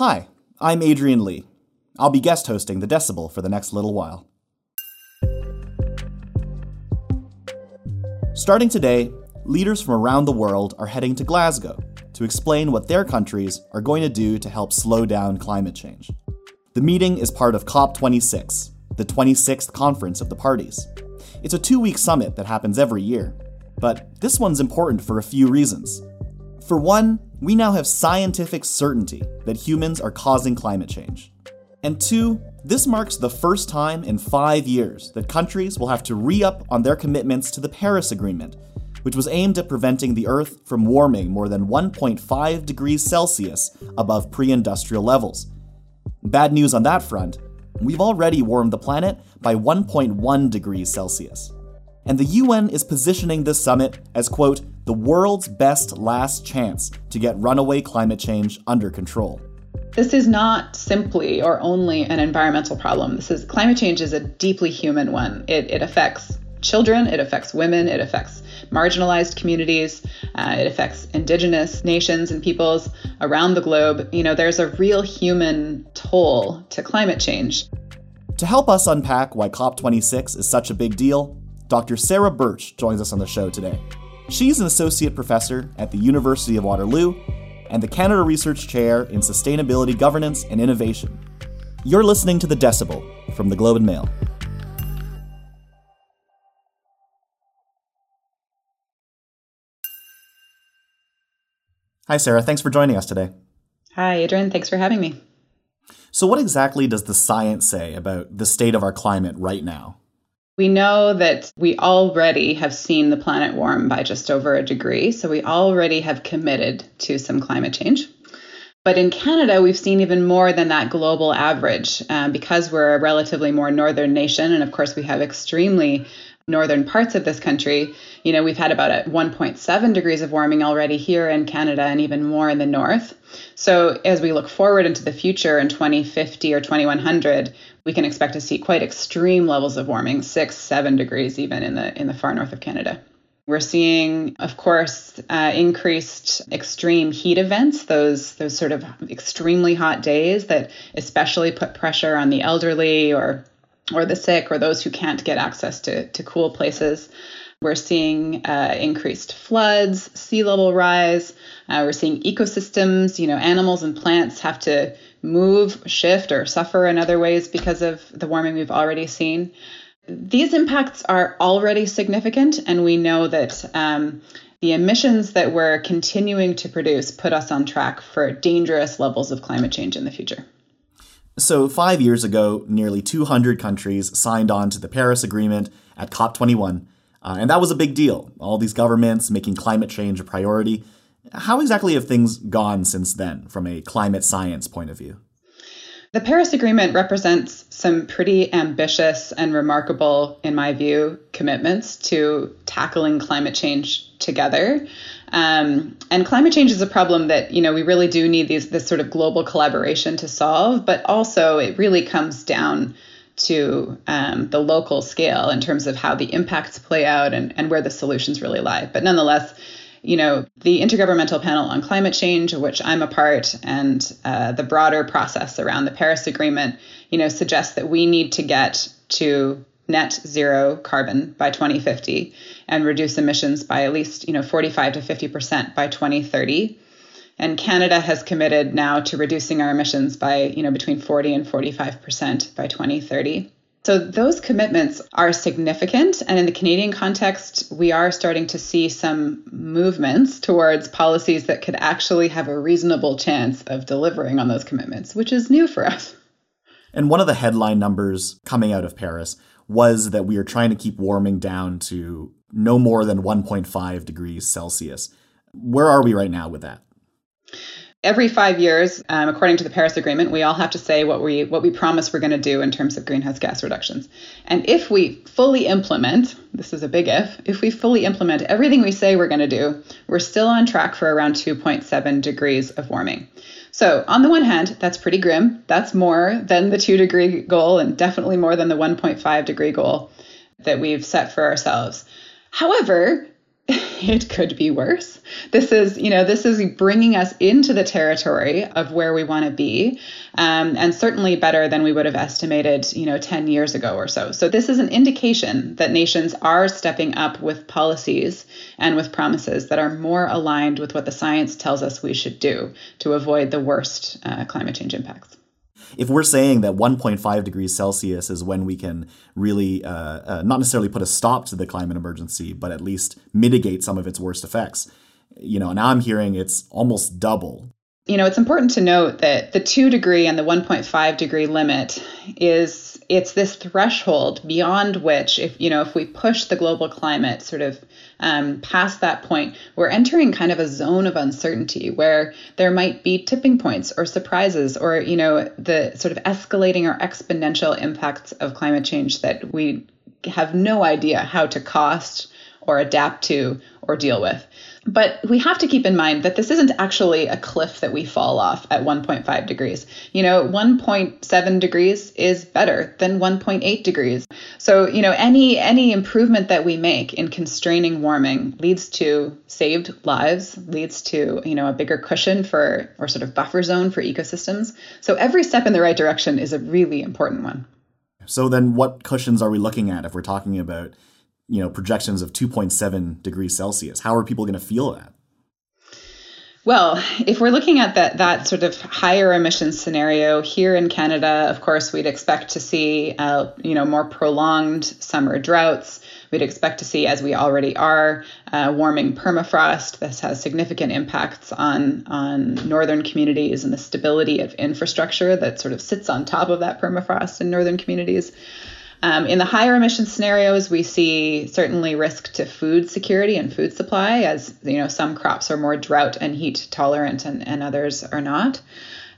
Hi, I'm Adrian Lee. I'll be guest hosting The Decibel for the next little while. Starting today, leaders from around the world are heading to Glasgow to explain what their countries are going to do to help slow down climate change. The meeting is part of COP26, the 26th conference of the parties. It's a two week summit that happens every year, but this one's important for a few reasons. For one, we now have scientific certainty that humans are causing climate change. And two, this marks the first time in five years that countries will have to re up on their commitments to the Paris Agreement, which was aimed at preventing the Earth from warming more than 1.5 degrees Celsius above pre industrial levels. Bad news on that front we've already warmed the planet by 1.1 degrees Celsius. And the UN is positioning this summit as, quote, the world's best last chance to get runaway climate change under control. This is not simply or only an environmental problem. This is climate change is a deeply human one. It, it affects children, it affects women, it affects marginalized communities, uh, it affects indigenous nations and peoples around the globe. You know, there's a real human toll to climate change. To help us unpack why COP26 is such a big deal, Dr. Sarah Burch joins us on the show today. She's an associate professor at the University of Waterloo and the Canada Research Chair in Sustainability Governance and Innovation. You're listening to The Decibel from the Globe and Mail. Hi, Sarah. Thanks for joining us today. Hi, Adrian. Thanks for having me. So, what exactly does the science say about the state of our climate right now? We know that we already have seen the planet warm by just over a degree, so we already have committed to some climate change. But in Canada, we've seen even more than that global average um, because we're a relatively more northern nation. And of course, we have extremely northern parts of this country, you know, we've had about 1.7 degrees of warming already here in Canada and even more in the north. So as we look forward into the future in 2050 or 2100, we can expect to see quite extreme levels of warming, six, seven degrees even in the in the far north of Canada. We're seeing, of course, uh, increased extreme heat events, those those sort of extremely hot days that especially put pressure on the elderly or or the sick or those who can't get access to, to cool places. We're seeing uh, increased floods, sea level rise. Uh, we're seeing ecosystems, you know, animals and plants have to move, shift, or suffer in other ways because of the warming we've already seen. These impacts are already significant, and we know that um, the emissions that we're continuing to produce put us on track for dangerous levels of climate change in the future. So, five years ago, nearly 200 countries signed on to the Paris Agreement at COP21, uh, and that was a big deal. All these governments making climate change a priority. How exactly have things gone since then, from a climate science point of view? The Paris Agreement represents some pretty ambitious and remarkable, in my view, commitments to tackling climate change together. Um, and climate change is a problem that you know we really do need these this sort of global collaboration to solve, but also it really comes down to um, the local scale in terms of how the impacts play out and, and where the solutions really lie. But nonetheless, you know, the Intergovernmental Panel on Climate Change, of which I'm a part, and uh, the broader process around the Paris Agreement, you know, suggests that we need to get to net zero carbon by 2050 and reduce emissions by at least you know 45 to 50 percent by 2030 and canada has committed now to reducing our emissions by you know between 40 and 45 percent by 2030 so those commitments are significant and in the canadian context we are starting to see some movements towards policies that could actually have a reasonable chance of delivering on those commitments which is new for us and one of the headline numbers coming out of Paris was that we are trying to keep warming down to no more than 1.5 degrees Celsius. Where are we right now with that? Every five years, um, according to the Paris Agreement, we all have to say what we what we promise we're going to do in terms of greenhouse gas reductions. And if we fully implement, this is a big if, if we fully implement everything we say we're going to do, we're still on track for around 2.7 degrees of warming. So, on the one hand, that's pretty grim. That's more than the two degree goal and definitely more than the 1.5 degree goal that we've set for ourselves. However, it could be worse. This is, you know, this is bringing us into the territory of where we want to be, um, and certainly better than we would have estimated, you know, 10 years ago or so. So this is an indication that nations are stepping up with policies and with promises that are more aligned with what the science tells us we should do to avoid the worst uh, climate change impacts if we're saying that 1.5 degrees Celsius is when we can really uh, uh, not necessarily put a stop to the climate emergency, but at least mitigate some of its worst effects, you know, now I'm hearing it's almost double. You know, it's important to note that the two degree and the 1.5 degree limit is it's this threshold beyond which if you know if we push the global climate sort of um, past that point we're entering kind of a zone of uncertainty where there might be tipping points or surprises or you know the sort of escalating or exponential impacts of climate change that we have no idea how to cost or adapt to or deal with but we have to keep in mind that this isn't actually a cliff that we fall off at 1.5 degrees. You know, 1.7 degrees is better than 1.8 degrees. So, you know, any any improvement that we make in constraining warming leads to saved lives, leads to, you know, a bigger cushion for or sort of buffer zone for ecosystems. So every step in the right direction is a really important one. So then what cushions are we looking at if we're talking about you know projections of 2.7 degrees Celsius? How are people going to feel that? Well, if we're looking at that that sort of higher emissions scenario here in Canada, of course, we'd expect to see uh, you know more prolonged summer droughts. We'd expect to see, as we already are, uh, warming permafrost. This has significant impacts on on northern communities and the stability of infrastructure that sort of sits on top of that permafrost in northern communities. Um, in the higher emission scenarios, we see certainly risk to food security and food supply, as you know some crops are more drought and heat tolerant, and, and others are not.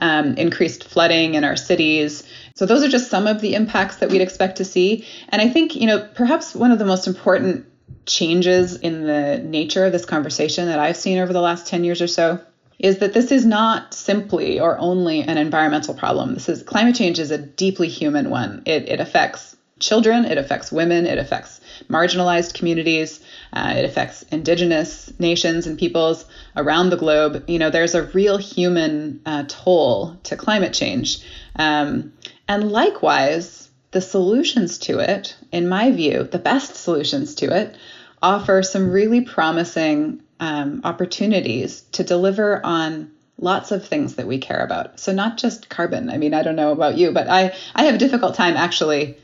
Um, increased flooding in our cities. So those are just some of the impacts that we'd expect to see. And I think you know perhaps one of the most important changes in the nature of this conversation that I've seen over the last 10 years or so is that this is not simply or only an environmental problem. This is climate change is a deeply human one. It, it affects children, it affects women, it affects marginalized communities, uh, it affects indigenous nations and peoples around the globe. You know, there's a real human uh, toll to climate change. Um, and likewise, the solutions to it, in my view, the best solutions to it, offer some really promising um, opportunities to deliver on lots of things that we care about. So not just carbon. I mean, I don't know about you, but I, I have a difficult time actually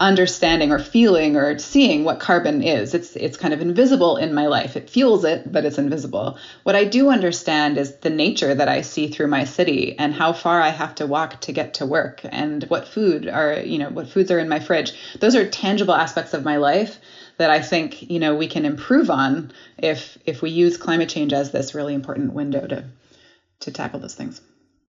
understanding or feeling or seeing what carbon is. It's it's kind of invisible in my life. It fuels it, but it's invisible. What I do understand is the nature that I see through my city and how far I have to walk to get to work and what food are, you know, what foods are in my fridge. Those are tangible aspects of my life that I think, you know, we can improve on if if we use climate change as this really important window to to tackle those things.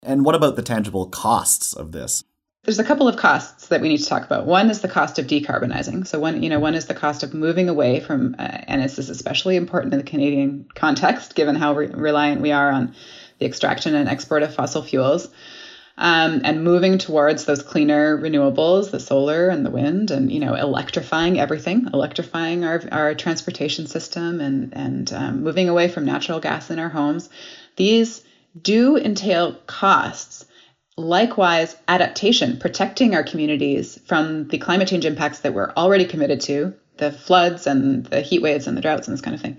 And what about the tangible costs of this? There's a couple of costs that we need to talk about. One is the cost of decarbonizing. So one, you know, one is the cost of moving away from, uh, and this is especially important in the Canadian context, given how re- reliant we are on the extraction and export of fossil fuels, um, and moving towards those cleaner renewables, the solar and the wind, and you know, electrifying everything, electrifying our our transportation system, and and um, moving away from natural gas in our homes. These do entail costs Likewise, adaptation, protecting our communities from the climate change impacts that we're already committed to, the floods and the heat waves and the droughts and this kind of thing,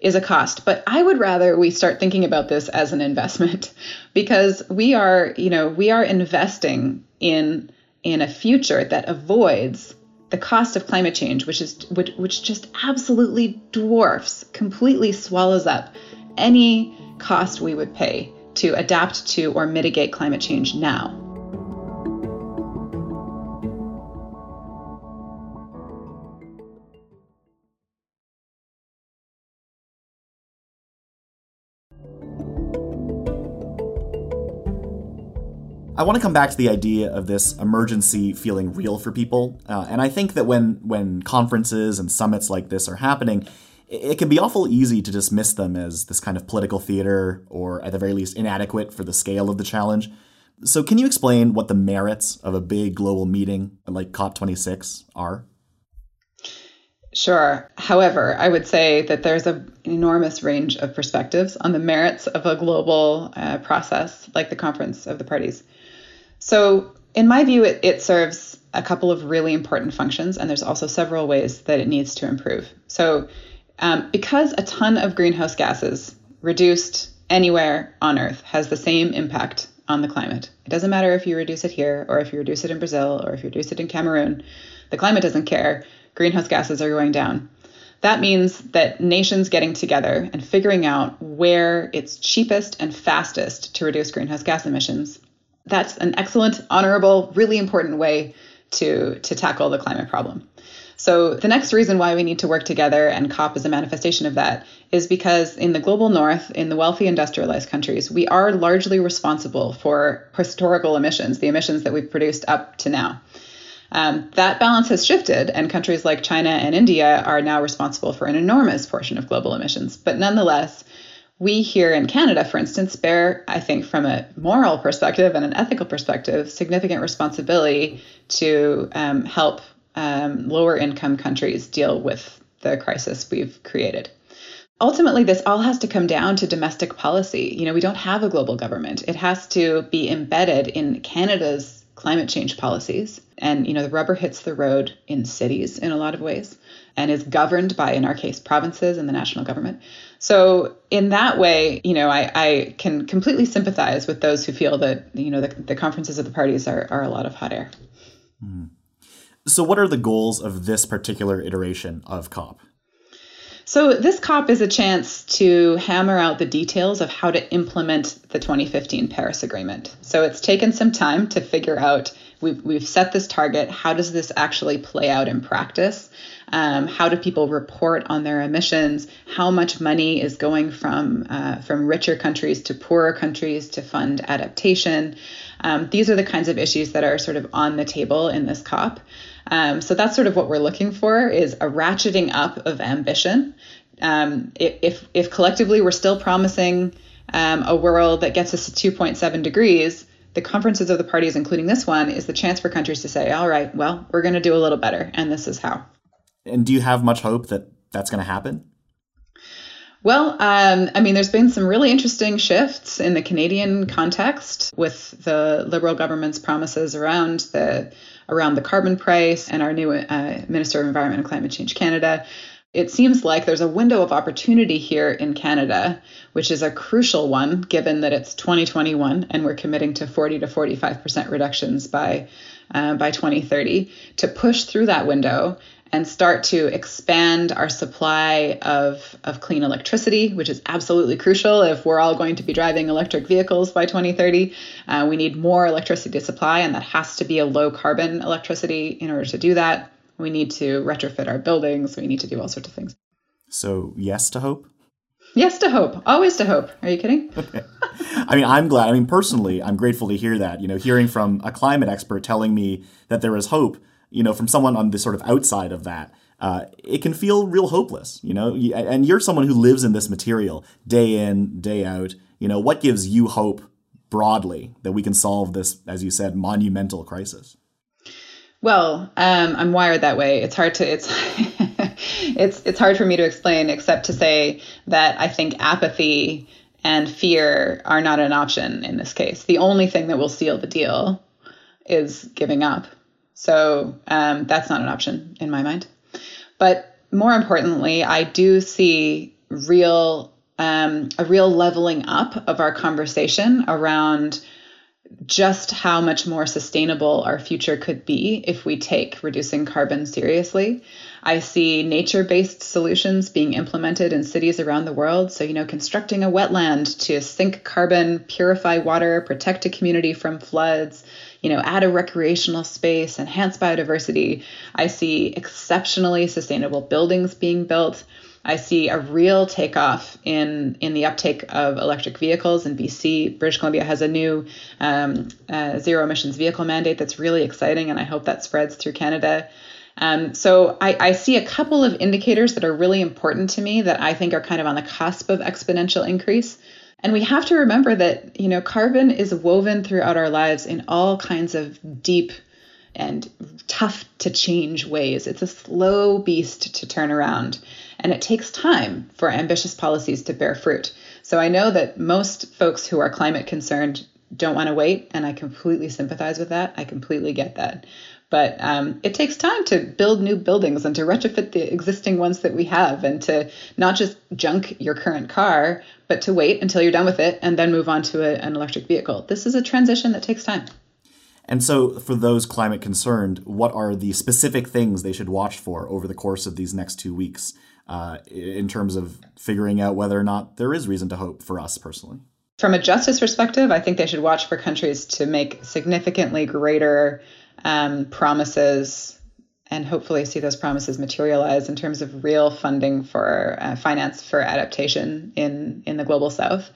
is a cost. But I would rather we start thinking about this as an investment because we are, you know, we are investing in in a future that avoids the cost of climate change, which is which, which just absolutely dwarfs, completely swallows up any cost we would pay to adapt to or mitigate climate change now. I want to come back to the idea of this emergency feeling real for people, uh, and I think that when when conferences and summits like this are happening, it can be awful easy to dismiss them as this kind of political theater or at the very least inadequate for the scale of the challenge. So, can you explain what the merits of a big global meeting like COP26 are? Sure. However, I would say that there's an enormous range of perspectives on the merits of a global uh, process like the Conference of the Parties. So, in my view, it, it serves a couple of really important functions, and there's also several ways that it needs to improve. So, um, because a ton of greenhouse gases reduced anywhere on Earth has the same impact on the climate. It doesn't matter if you reduce it here, or if you reduce it in Brazil, or if you reduce it in Cameroon. The climate doesn't care greenhouse gases are going down. That means that nations getting together and figuring out where it's cheapest and fastest to reduce greenhouse gas emissions. That's an excellent, honorable, really important way to, to tackle the climate problem. So, the next reason why we need to work together, and COP is a manifestation of that, is because in the global north, in the wealthy industrialized countries, we are largely responsible for historical emissions, the emissions that we've produced up to now. Um, that balance has shifted, and countries like China and India are now responsible for an enormous portion of global emissions. But nonetheless, we here in Canada, for instance, bear, I think, from a moral perspective and an ethical perspective, significant responsibility to um, help um, lower income countries deal with the crisis we've created. Ultimately, this all has to come down to domestic policy. You know, we don't have a global government. It has to be embedded in Canada's climate change policies. And, you know, the rubber hits the road in cities in a lot of ways and is governed by, in our case, provinces and the national government. So, in that way, you know, I, I can completely sympathize with those who feel that, you know, the, the conferences of the parties are, are a lot of hot air. Mm. So, what are the goals of this particular iteration of COP? So, this COP is a chance to hammer out the details of how to implement the 2015 Paris Agreement. So, it's taken some time to figure out we've, we've set this target. How does this actually play out in practice? Um, how do people report on their emissions? How much money is going from uh, from richer countries to poorer countries to fund adaptation? Um, these are the kinds of issues that are sort of on the table in this COP. Um, so that's sort of what we're looking for is a ratcheting up of ambition. Um, if, if collectively we're still promising um, a world that gets us to 2.7 degrees, the conferences of the parties, including this one, is the chance for countries to say, all right, well, we're going to do a little better, and this is how. And do you have much hope that that's going to happen? Well, um, I mean, there's been some really interesting shifts in the Canadian context with the Liberal government's promises around the around the carbon price and our new uh, Minister of Environment and Climate Change Canada. It seems like there's a window of opportunity here in Canada, which is a crucial one given that it's 2021 and we're committing to 40 to 45% reductions by uh, by 2030 to push through that window and start to expand our supply of, of clean electricity, which is absolutely crucial if we're all going to be driving electric vehicles by 2030. Uh, we need more electricity to supply, and that has to be a low carbon electricity in order to do that. We need to retrofit our buildings. We need to do all sorts of things. So, yes to hope? Yes to hope. Always to hope. Are you kidding? I mean, I'm glad. I mean, personally, I'm grateful to hear that. You know, hearing from a climate expert telling me that there is hope you know, from someone on the sort of outside of that, uh, it can feel real hopeless, you know. And you're someone who lives in this material day in, day out. You know, what gives you hope broadly that we can solve this, as you said, monumental crisis? Well, um, I'm wired that way. It's hard to it's it's it's hard for me to explain, except to say that I think apathy and fear are not an option in this case. The only thing that will seal the deal is giving up. So um, that's not an option in my mind. But more importantly, I do see real um, a real leveling up of our conversation around just how much more sustainable our future could be if we take reducing carbon seriously. I see nature based solutions being implemented in cities around the world. So, you know, constructing a wetland to sink carbon, purify water, protect a community from floods, you know, add a recreational space, enhance biodiversity. I see exceptionally sustainable buildings being built. I see a real takeoff in in the uptake of electric vehicles in BC. British Columbia has a new um, uh, zero emissions vehicle mandate that's really exciting, and I hope that spreads through Canada. Um, so I, I, see a couple of indicators that are really important to me that I think are kind of on the cusp of exponential increase. And we have to remember that, you know, carbon is woven throughout our lives in all kinds of deep and tough to change ways. It's a slow beast to turn around, and it takes time for ambitious policies to bear fruit. So I know that most folks who are climate concerned don't want to wait, and I completely sympathize with that. I completely get that. But um, it takes time to build new buildings and to retrofit the existing ones that we have, and to not just junk your current car, but to wait until you're done with it and then move on to a, an electric vehicle. This is a transition that takes time. And so, for those climate concerned, what are the specific things they should watch for over the course of these next two weeks uh, in terms of figuring out whether or not there is reason to hope for us personally? From a justice perspective, I think they should watch for countries to make significantly greater um, promises and hopefully see those promises materialize in terms of real funding for uh, finance for adaptation in in the global south.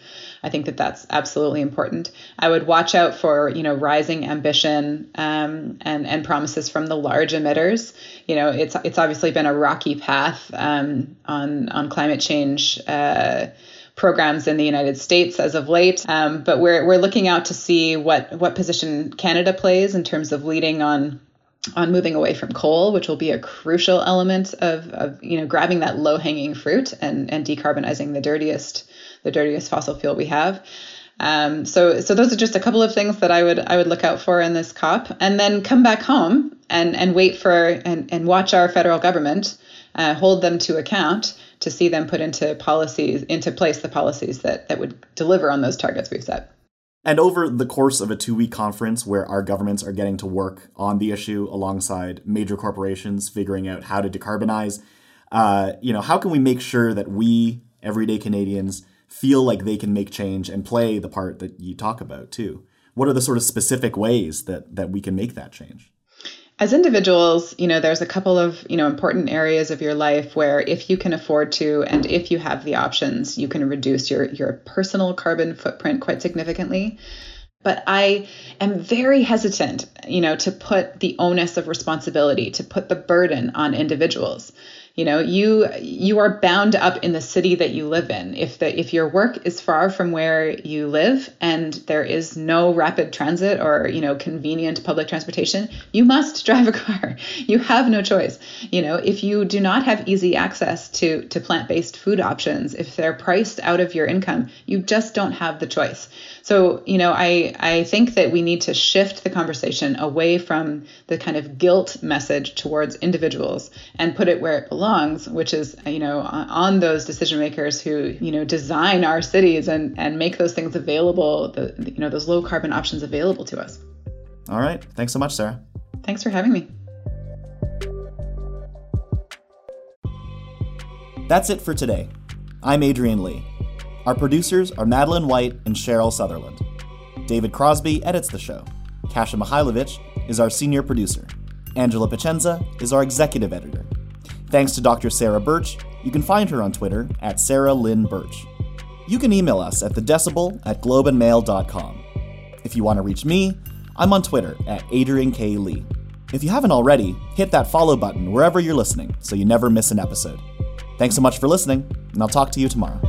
I think that that's absolutely important. I would watch out for you know rising ambition um, and and promises from the large emitters. You know it's it's obviously been a rocky path um, on on climate change uh, programs in the United States as of late. Um, but we're we're looking out to see what what position Canada plays in terms of leading on on moving away from coal, which will be a crucial element of, of you know grabbing that low hanging fruit and and decarbonizing the dirtiest the dirtiest fossil fuel we have. Um, so so those are just a couple of things that I would I would look out for in this COP, and then come back home and and wait for and and watch our federal government uh, hold them to account to see them put into policies into place the policies that that would deliver on those targets we've set. And over the course of a two week conference where our governments are getting to work on the issue alongside major corporations figuring out how to decarbonize, uh, you know, how can we make sure that we, everyday Canadians, feel like they can make change and play the part that you talk about too? What are the sort of specific ways that, that we can make that change? As individuals, you know, there's a couple of, you know, important areas of your life where if you can afford to and if you have the options, you can reduce your your personal carbon footprint quite significantly. But I am very hesitant, you know, to put the onus of responsibility, to put the burden on individuals you know you you are bound up in the city that you live in. If the if your work is far from where you live and there is no rapid transit or you know convenient public transportation you must drive a car. You have no choice. You know if you do not have easy access to to plant-based food options if they're priced out of your income you just don't have the choice. So, you know, I, I think that we need to shift the conversation away from the kind of guilt message towards individuals and put it where it belongs, which is, you know, on those decision makers who, you know, design our cities and, and make those things available, the, you know, those low carbon options available to us. All right. Thanks so much, Sarah. Thanks for having me. That's it for today. I'm Adrian Lee. Our producers are Madeline White and Cheryl Sutherland. David Crosby edits the show. Kasia Mihailovic is our senior producer. Angela Pacienza is our executive editor. Thanks to Dr. Sarah Burch. You can find her on Twitter at Sarah Lynn Burch. You can email us at thedecibel at globeandmail.com. If you want to reach me, I'm on Twitter at Adrian K. Lee. If you haven't already, hit that follow button wherever you're listening so you never miss an episode. Thanks so much for listening, and I'll talk to you tomorrow.